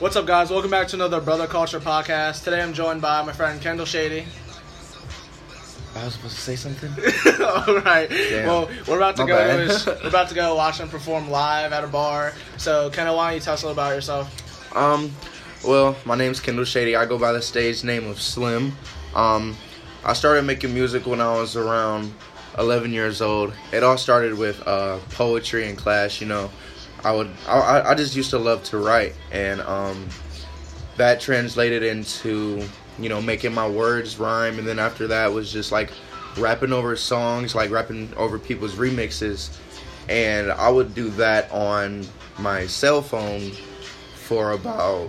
What's up, guys? Welcome back to another Brotha Culture podcast. Today I'm joined by my friend Kendall Shadie. I was supposed to say something. All right. Damn. Well, we're about to My go. we're about to go watch him perform live at a bar. So, Kendall, why don't you tell us a little about yourself? Um, well, my name's Kendall Shadie. I go by the stage name of Slim. Um, I started making music when I was around 11 years old. It all started with uh, poetry in class. You know, I would I, I- just used to love to write, and um, that translated into you know making my words rhyme, and then after that was just like rapping over songs, like rapping over people's remixes, and I would do that on my cell phone for about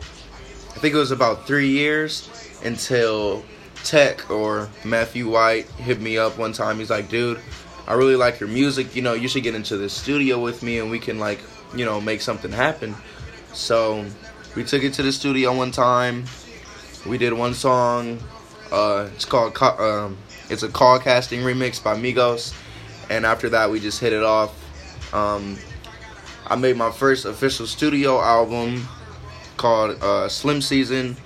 I think it was about three years until Tech or Matthew White hit me up one time. He's like, dude, I really like your music. You know, you should get into the studio with me and we can like, you know, make something happen. So we took it to the studio one time. We did one song. Uh, it's called um, it's a call casting remix by Migos. And after that, we just hit it off. Um, I made my first official studio album called uh, Slim Season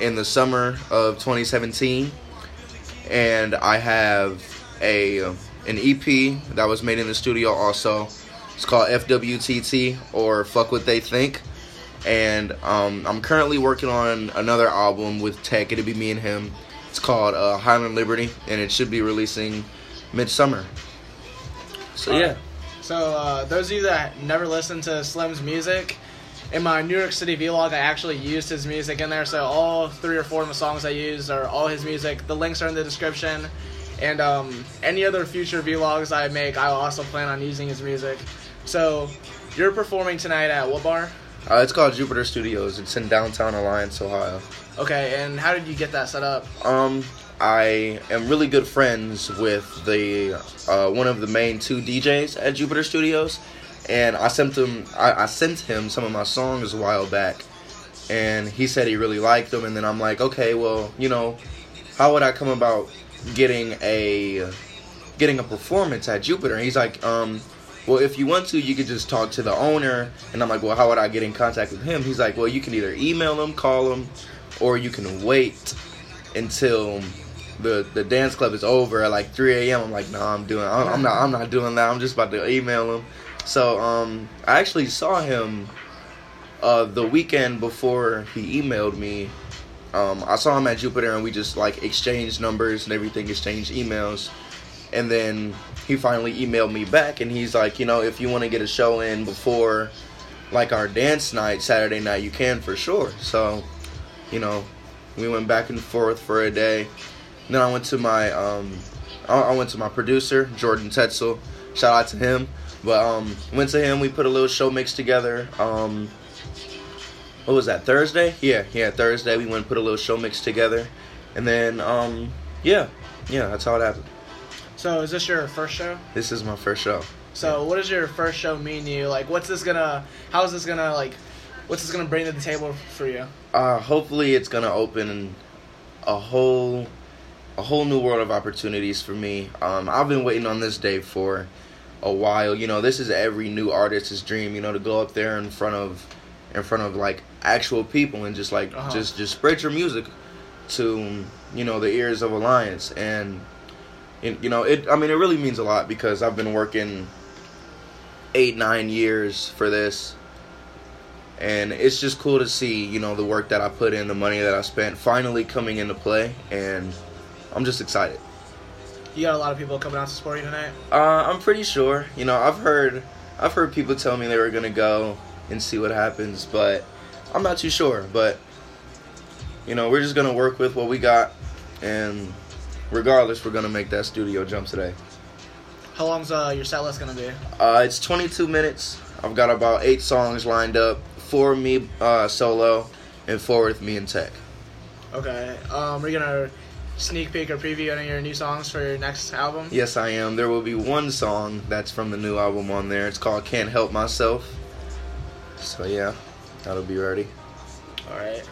in the summer of 2017, and I have a an EP that was made in the studio also. It's called FWTT or Fuck What They Think, and um, I'm currently working on another album with Tech. It'll be me and him. It's called uh, Highland Liberty, and it should be releasing midsummer. So yeah. So, uh, those of you that never listened to Slim's music, in my New York City vlog, I actually used his music in there. So, all three or four of the songs I used are all his music. The links are in the description. And um, any other future vlogs I make, I'll also plan on using his music. So, you're performing tonight at what bar? Uh, it's called Jupiter Studios. It's in downtown Alliance, Ohio. Okay, and how did you get that set up? Um, I am really good friends with the uh, one of the main two DJs at Jupiter Studios, and I sent him I, I sent him some of my songs a while back, and he said he really liked them. And then I'm like, okay, well, you know, how would I come about getting a getting a performance at Jupiter? And he's like, um. Well, if you want to, you could just talk to the owner. And I'm like, well, how would I get in contact with him? He's like, well, you can either email him, call him, or you can wait until the the dance club is over at like 3 a.m. I'm like, no, I'm doing, I'm, I'm not, I'm not doing that. I'm just about to email him. So um, I actually saw him uh, the weekend before he emailed me. Um, I saw him at Jupiter and we just like exchanged numbers and everything, exchanged emails, and then he finally emailed me back and he's like, you know, if you want to get a show in before like our dance night Saturday night, you can for sure. So, you know, we went back and forth for a day. Then I went to my um, I went to my producer Jordan Tetzel. Shout out to him. But um, went to him. We put a little show mix together. Um, what was that? Thursday? Yeah, yeah. Thursday we went and put a little show mix together, and then um, yeah, yeah. That's how it happened. So, is this your first show? This is my first show. So, what does your first show mean to you? Like, what's this gonna? How is this gonna like? What's this gonna bring to the table for you? uh, hopefully it's gonna open a whole a whole new world of opportunities for me. Um, I've been waiting on this day for a while. You know, this is every new artist's dream. You know, to go up there in front of in front of like actual people and just like Uh-huh. just just spread your music to you know the ears of Alliance and. And, You know, it. I mean, it really means a lot because I've been working eight, nine years for this, and it's just cool to see you know the work that I put in, the money that I spent, finally coming into play, and I'm just excited. You got a lot of people coming out to support you tonight. Uh, I'm pretty sure. You know, I've heard I've heard people tell me they were gonna go and see what happens, but I'm not too sure. But you know, we're just gonna work with what we got, and regardless, we're gonna make that studio jump today. How long's uh, your set list gonna be? Uh, it's 22 minutes. I've got about eight songs lined up. Four me uh, solo, and four with me and Tech. Okay. Um, are you gonna sneak peek or preview any of your new songs for your next album? Yes, I am. There will be one song that's from the new album on there. It's called Can't Help Myself. So, yeah, that'll be ready. All right.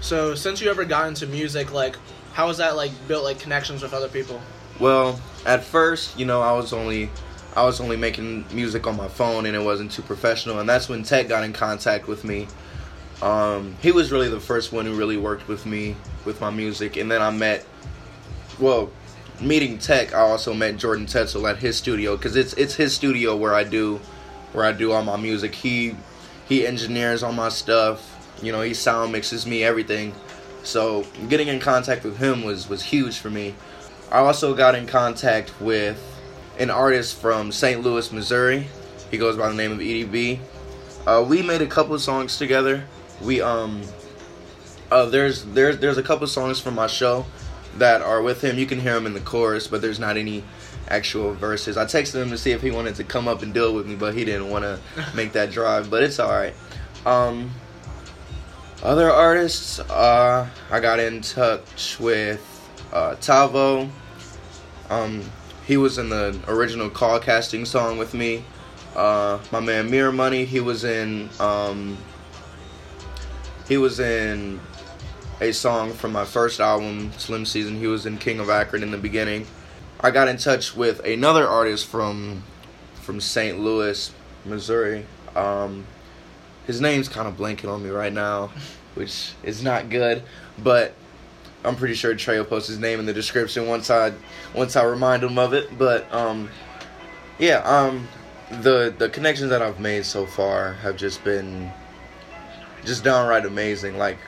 So, since you ever got into music, like, how was that like built like connections with other people? Well, at first, you know, I was only I was only making music on my phone and it wasn't too professional and that's when Tech got in contact with me. Um, he was really the first one who really worked with me with my music, and then I met, well, meeting Tech. I also met Jordan Tetzel at his studio because it's it's his studio where I do, where I do all my music. He he engineers all my stuff. You know, he sound mixes me everything. So getting in contact with him was was huge for me. I also got in contact with an artist from St. Louis, Missouri. He goes by the name of EDB. Uh, we made a couple of songs together. We um, uh, there's there's there's a couple of songs from my show that are with him. You can hear him in the chorus, but there's not any actual verses. I texted him to see if he wanted to come up and deal with me, but he didn't want to make that drive. But it's all right. Um, other artists, uh, I got in touch with uh, Tavo. Um, he was in the original call casting song with me. Uh, my man Mirror Money, he was in um, he was in a song from my first album, Slim Season. He was in King of Akron in the beginning. I got in touch with another artist from from St. Louis, Missouri. Um, his name's kind of blanking on me right now, which is not good. But I'm pretty sure Trey will post his name in the description once I once I remind him of it. But um, yeah, um, the the connections that I've made so far have just been just downright amazing. Like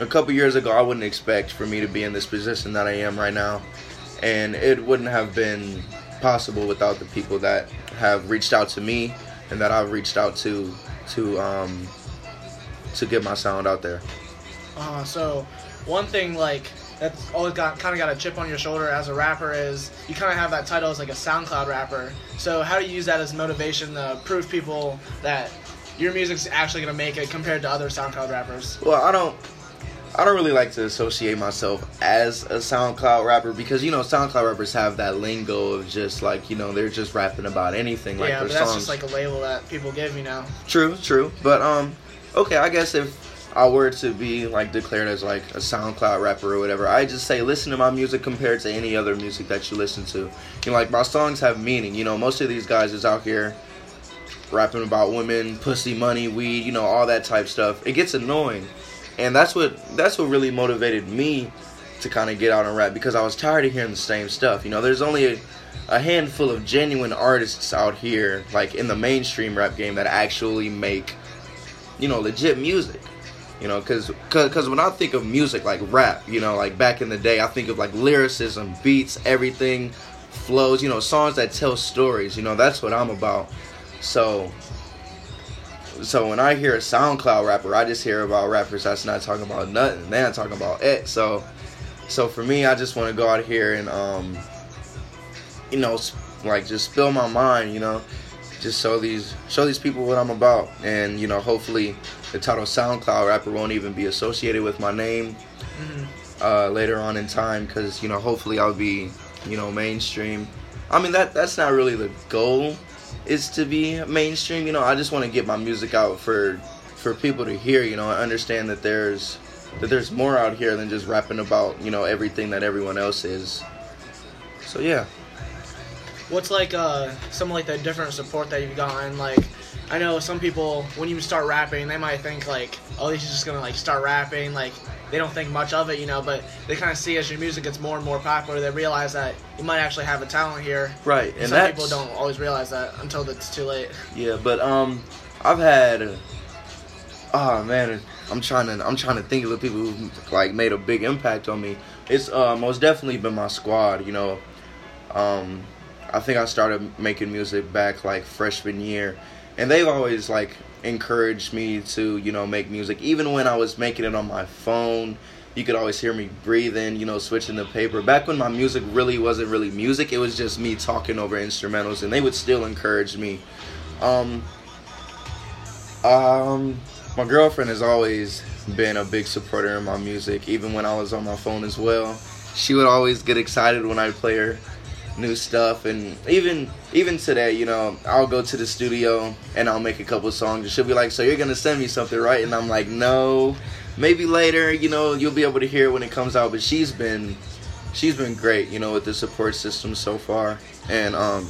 a couple years ago, I wouldn't expect for me to be in this position that I am right now, and it wouldn't have been possible without the people that have reached out to me and that I've reached out to to um to get my sound out there. Uh, so one thing like that's always got kind of got a chip on your shoulder as a rapper is you kind of have that title as like a SoundCloud rapper. So how do you use that as motivation to prove people that your music's actually gonna make it compared to other SoundCloud rappers? Well, I don't. I don't really like to associate myself as a SoundCloud rapper because you know SoundCloud rappers have that lingo of just like you know they're just rapping about anything like yeah, their but that's songs. just like a label that people give you now. True, true. But um, okay, I guess if I were to be like declared as like a SoundCloud rapper or whatever, I just say listen to my music compared to any other music that you listen to. You know, like my songs have meaning. You know, most of these guys is out here rapping about women, pussy, money, weed, you know, all that type stuff. It gets annoying, and that's what that's what really motivated me to kind of get out and rap because I was tired of hearing the same stuff. You know, there's only a, a handful of genuine artists out here, like in the mainstream rap game, that actually make, you know, legit music. You know, because cause when I think of music like rap, you know, like back in the day, I think of like lyricism, beats, everything, flows, you know, songs that tell stories. You know, that's what I'm about. So, so when I hear a SoundCloud rapper, I just hear about rappers that's not talking about nothing. They're not talking about it. So, so for me, I just want to go out here and, um, you know, like just spill my mind. You know, just show these show these people what I'm about, and you know, hopefully, the title SoundCloud rapper won't even be associated with my name uh, later on in time, because you know, hopefully, I'll be you know mainstream. I mean that that's not really the goal, is to be mainstream. You know, I just want to get my music out for for people to hear. You know, I understand that there's that there's more out here than just rapping about you know everything that everyone else is. So yeah. What's like uh some like the different support that you've gotten? Like, I know some people when you start rapping, they might think like, oh, he's just gonna like start rapping. Like, they don't think much of it, you know. But they kind of see as your music gets more and more popular, they realize that you might actually have a talent here. Right, And and some people don't always realize that until it's too late. Yeah, but um, I've had. Oh man, I'm trying to I'm trying to think of the people who like made a big impact on me. It's uh most definitely been my squad. You know, um, I think I started making music back like freshman year, and they've always like encouraged me to you know make music. Even when I was making it on my phone, you could always hear me breathing. You know, switching the paper. Back when my music really wasn't really music, it was just me talking over instrumentals, and they would still encourage me. Um, um, my girlfriend has always been a big supporter in my music, even when I was on my phone as well. She would always get excited when I play her new stuff, and even even today, you know, I'll go to the studio and I'll make a couple songs, and she'll be like, "So you're gonna send me something, right?" And I'm like, "No, maybe later. You know, you'll be able to hear it when it comes out." But she's been she's been great, you know, with the support system so far, and um,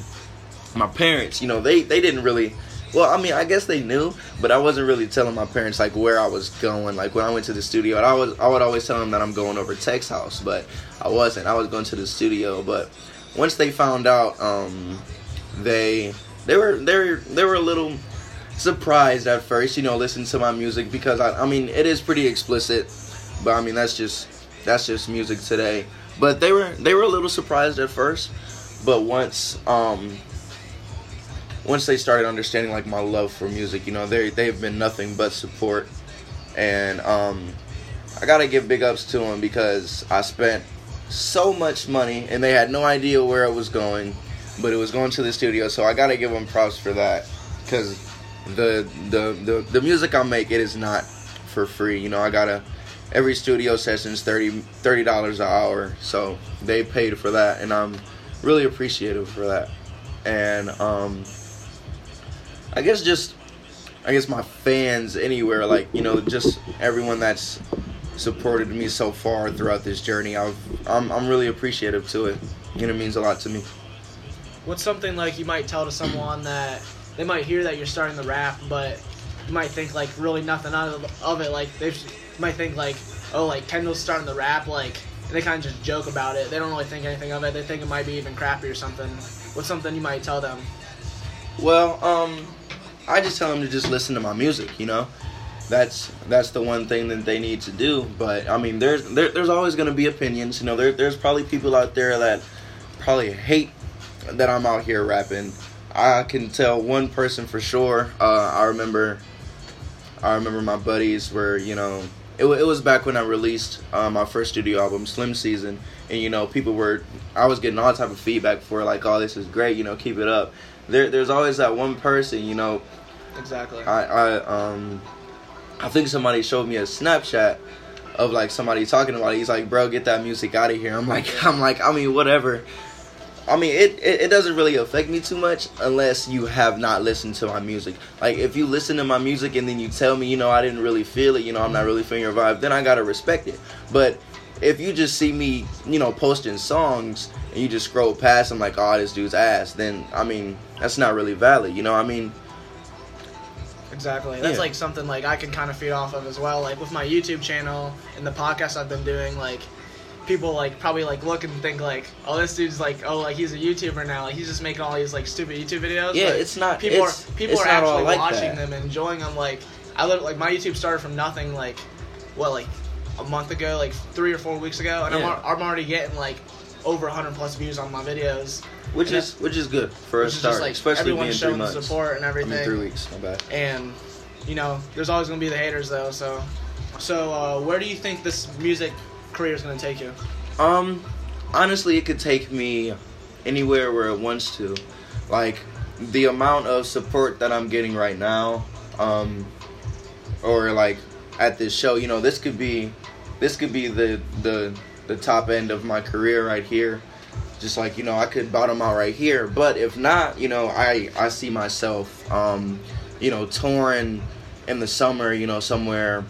my parents, you know, they they didn't really Well, I mean, I guess they knew, but I wasn't really telling my parents like where I was going. Like when I went to the studio, I was I would always tell them that I'm going over Tech's house, but I wasn't. I was going to the studio. But once they found out, um, they they were they were they were a little surprised at first. You know, listening to my music because I I mean it is pretty explicit, but I mean that's just that's just music today. But they were they were a little surprised at first, but once um once they started understanding like my love for music, you know, they they've been nothing but support, and um, I gotta give big ups to them because I spent so much money and they had no idea where it was going, but it was going to the studio, so I gotta give them props for that because the the the the music I make it is not for free. You know, I gotta every studio session's 30 dollars an hour, so they paid for that, and I'm really appreciative for that, and um I guess just I guess my fans anywhere, like you know, just everyone that's supported me so far throughout this journey. I've I'm I'm really appreciative to it. You know, it means a lot to me. What's something like you might tell to someone that they might hear that you're starting the rap, but you might think like really nothing out of, of it. Like they might think like, oh, like Kendall's starting the rap, like they kind of just joke about it. They don't really think anything of it. They think it might be even crappy or something. What's something you might tell them? Well, um, I just tell them to just listen to my music. You know, that's that's the one thing that they need to do. But I mean, there's there, there's always going to be opinions. You know, there, there's probably people out there that probably hate that I'm out here rapping. I can tell one person for sure. Uh, I remember, I remember my buddies were you know it, it was back when I released uh, my first studio album, Slim Season, and you know people were I was getting all type of feedback for like, oh, this is great, you know, keep it up. There, there's always that one person, you know, Exactly. I, I um I think somebody showed me a Snapchat of like somebody talking about it. He's like, "Bro, get that music out of here." I'm like, I'm like, I mean, whatever. I mean, it, it, it doesn't really affect me too much unless you have not listened to my music. Like, if you listen to my music and then you tell me, you know, I didn't really feel it, you know, I'm not really feeling your vibe, then I gotta respect it. But if you just see me, you know, posting songs and you just scroll past, I'm like, oh, this dude's ass, then I mean, that's not really valid, you know. I mean, Exactly. That's Yeah. like something like I can kind of feed off of as well. Like with my YouTube channel and the podcast I've been doing, like people like probably like look and think like, oh, this dude's like, oh, like he's a YouTuber now. Like he's just making all these like stupid YouTube videos. Yeah, But it's not- People it's- are people it's are actually like watching that. them, and enjoying them. Like I live like my YouTube started from nothing. Like what like a month ago, like three or four weeks ago, and I'm, I'm already getting like over 100 plus views on my videos. Which And is which is good for a start, like especially being three months. support and I everything. mean, three weeks. My bad. and you know there's always going to be the haters though so so uh, where do you think this music career is going to take you Um, honestly, it could take me anywhere where it wants to. Like the amount of support that I'm getting right now, um, or like at this show, you know, this could be, this could be the the the top end of my career right here. Just like you know, I could bottom out right here. But if not, you know, I I see myself, um, you know, touring in the summer, you know, somewhere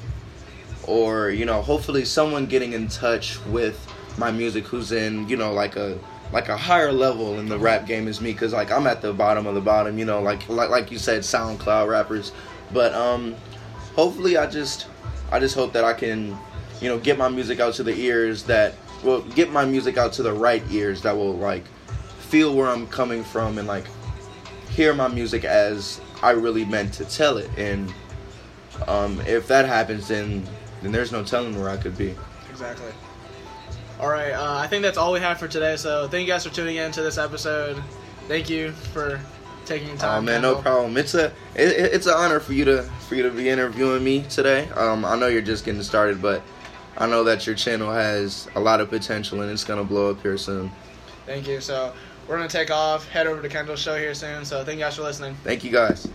or you know hopefully someone getting in touch with my music who's in you know like a like a higher level in the rap game as me because like i'm at the bottom of the bottom you know like like like you said soundcloud rappers but um hopefully i just i just hope that i can you know get my music out to the ears that will get my music out to the right ears that will like feel where i'm coming from and like hear my music as i really meant to tell it and um, if that happens, then then there's no telling where I could be. exactly all right uh, i think that's all we have for today so thank you guys for tuning in to this episode thank you for taking time Oh man, no problem. It's a it- it's an honor for you to for you to be interviewing me today. Um, I know you're just getting started, but I know that your channel has a lot of potential and it's gonna blow up here soon. thank you so we're going to take off head over to kendall's show here soon so thank you guys for listening Thank you guys.